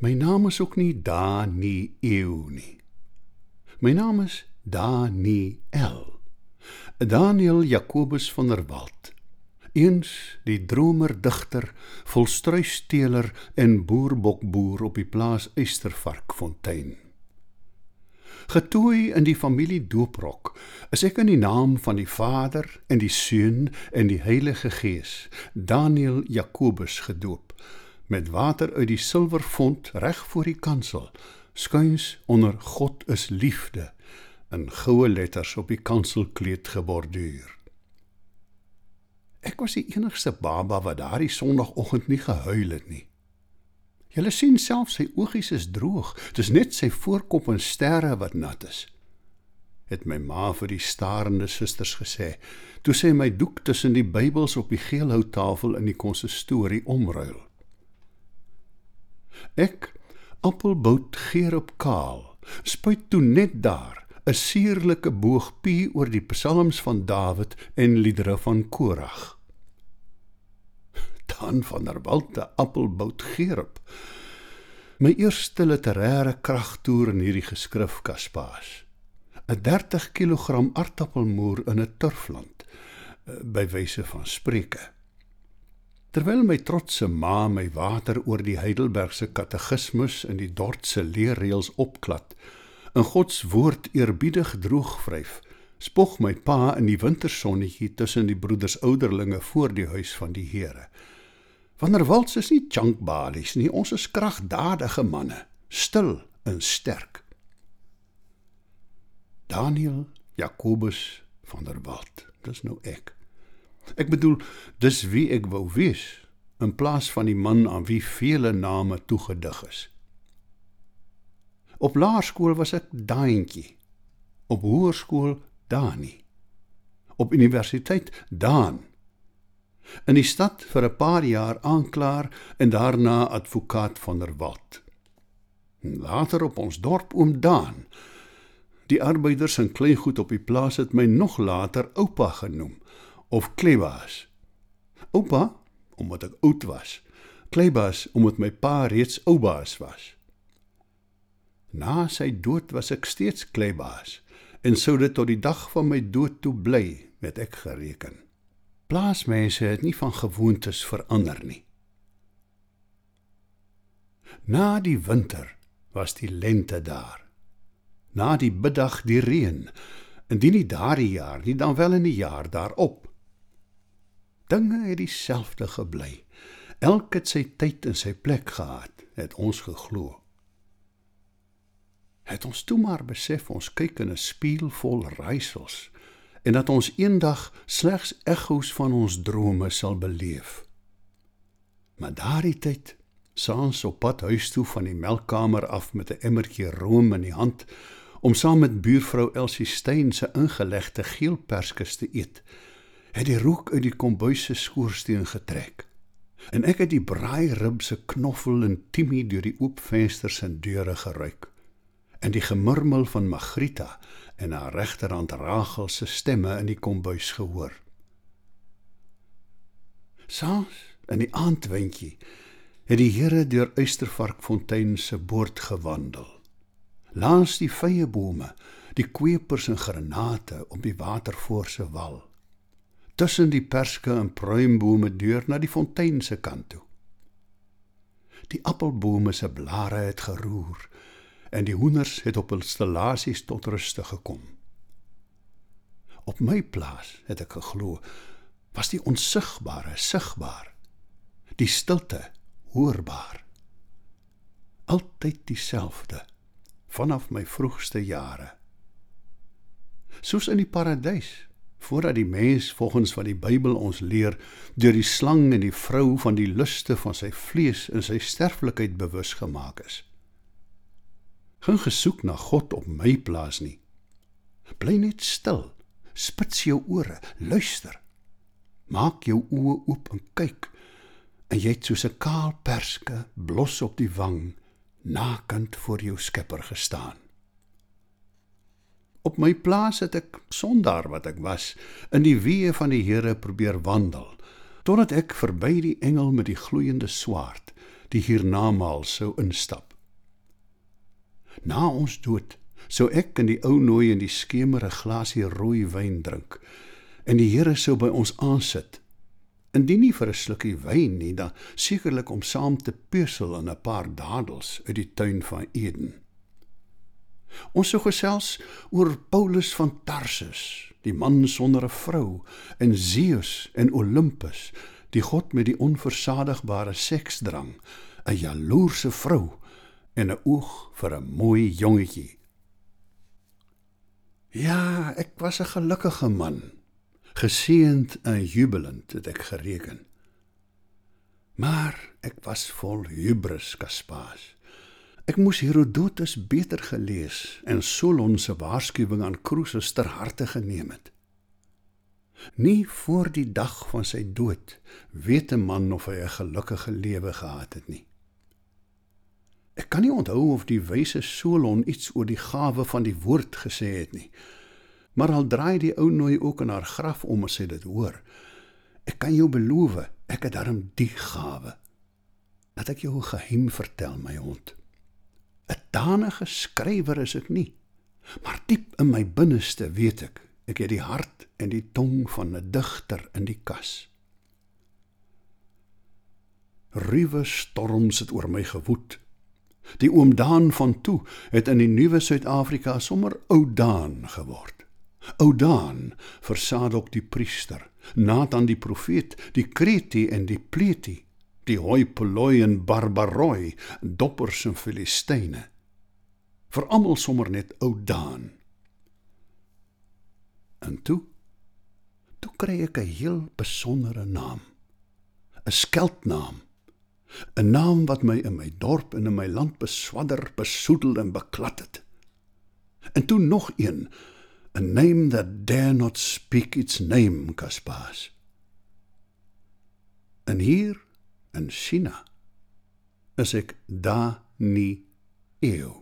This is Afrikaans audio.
My naam is ook nie Daniël nie. My naam is Daniel. Daniel Jacobus van der Walt. Eens die dromer digter, volstruisteler en boerbokboer op die plaas Eystervarkfontein. Getooi in die familie dooprok, is ek in die naam van die Vader en die Seun en die Heilige Gees, Daniel Jacobus gedoop met water uit die silwerfont reg voor die kansel, skuins onder God is liefde in goue letters op die kanselkleed geborduur. Ek was die enigste baba wat daardie sonoggend nie gehuil het nie. Julle sien self sy oogies is droog. Dis net sy voorkop en sterre wat nat is. Het my ma vir die starende susters gesê, toe sy my doek tussen die Bybels op die geelhouttafel in die konsistorie omruil. Ek, appelbout geer op kaal, spuit toe net daar 'n suurlike boogpie oor die psalms van Dawid en liedere van Korag. Dan van der Walte appelbout geerop. My eerste literêre kragtoer in hierdie geskrif Kaspaas. 'n 30 kg aartappelmoer in 'n turfland eh, by wyse van spreuke. Terwyl my trotse ma my water oor die Heidelbergse katekismus in die Dordtse leerreëls opklad, in God se woord eerbiedig droogvryf, spog my pa in die wintersonnetjie tussen die broeders ouderlinge voor die huis van die Here. Wanneer wals is nie chunkbalies nie, ons is kragdadige manne, stil en sterk. Daniel Jacobus van der Walt, dis nou ek. Ek bedoel, dis wie ek wou wees in plaas van die man aan wie vele name toegedig is. Op laerskool was ek Daantjie. Op hoërskool Dani. Op universiteit Daan. In die stad vir 'n paar jaar aanklaar en daarna advokaat van der Walt. Later op ons dorp oom Daan. Die arbeiders en kleingoed op die plaas het my nog later oupa genoem of Klebas. Oupa, omdat ek oud was. Klebas, omdat my pa reeds oubaas was. Na sy dood was ek steeds Klebas en sou dit tot die dag van my dood toe bly, het ek gereken. Plaasmense het nie van gewoontes verander nie. Na die winter was die lente daar. Na die middag die reën. Indien nie daardie jaar nie, dan wel in die jaar daarop. Dinge het dieselfde gebly. Elk het sy tyd en sy plek gehad, het ons geglo. Het ons toe maar besef ons kyk in 'n spieël vol raaisels en dat ons eendag slegs ekko's van ons drome sal beleef. Maar daardie tyd, saans op pad huis toe van die melkkamer af met 'n emmertjie room in die hand om saam met buurvrou Elsie Steyn se ingelegde geelperskes te eet, het die rook uit die kombuis se skoorsteen getrek. En ek het die braai rib se knoffel en timie deur die oop vensters en deure geruik. En die gemurmel van Magrita en haar regterhand Rachel se stemme in die kombuis gehoor. Saans in die aandwindjie het die Here deur Uistervarkfontein se boord gewandel. Langs die vrye bome, die kwepers en granate op die watervoor se wal tussen die perske en pruimbome deur na die fontein se kant toe. Die appelbome se blare het geroer en die hoenders het op hul stellasies tot ruste gekom. Op my plaas het ek geglo was die onsigbare sigbaar, die stilte hoorbaar. Altyd dieselfde vanaf my vroegste jare. Soos in die paradys voordat die mens volgens wat die Bybel ons leer deur die slang en die vrou van die luste van sy vlees en sy sterflikheid bewus gemaak is. Geen gesoek na God op my plaas nie. Bly net stil. Spits jou ore, luister. Maak jou oë oop en kyk. En jy het soos 'n kaal perske blos op die wang, nakend voor jou Skepper gestaan. Op my plaas het ek sondaar wat ek was in die weë van die Here probeer wandel totdat ek verby die engel met die gloeiende swaard die hiernamaal sou instap. Na ons dood sou ek in die ou nooi in die skemer 'n glasie rooi wyn drink en die Here sou by ons aansit. Indien nie vir 'n slukkie wyn nie, dan sekerlik om saam te peusel in 'n paar dadels uit die tuin van Eden. Ons sou gesels oor Paulus van Tarsus, die man sonder 'n vrou, en Zeus en Olympus, die god met die onversadigbare seksdrang, 'n jaloerse vrou en 'n oog vir 'n mooi jongetjie. Ja, ek was 'n gelukkige man, geseënd en jubelend het ek gereken. Maar ek was vol hubris, Kaspaas. Ek moes Herodotus beter gelees en Solon se waarskuwing aan Croesus ter harte geneem het. Nie voor die dag van sy dood weet 'n man of hy 'n gelukkige lewe gehad het nie. Ek kan nie onthou of die wyse Solon iets oor die gawe van die woord gesê het nie. Maar al draai die ou nooi ook in haar graf om as sy dit hoor. Ek kan jou beloof, ek het darm die gawe. Laat ek jou 'n geheim vertel, my hond. 'n Danige skrywer is ek nie, maar diep in my binneste weet ek, ek het die hart en die tong van 'n digter in die kas. Ruwe storms het oor my gewoed. Die oom Daan van toe het in die nuwe Suid-Afrika sommer ou Daan geword. Ou Daan versaadok die priester, Nathan die profeet, die Kreti en die Pleti, die hoi poloi en barbaroi, doppers en filistyne. Vir almal sommer net ou Daan. En toe toe kry ek 'n heel besondere naam. 'n Skeltnaam. 'n Naam wat my in my dorp en in my land beswadder, besoedel en beklad het. En toe nog een a name that dare not speak its name, Kaspas. En hier in China is ek da nie eeu.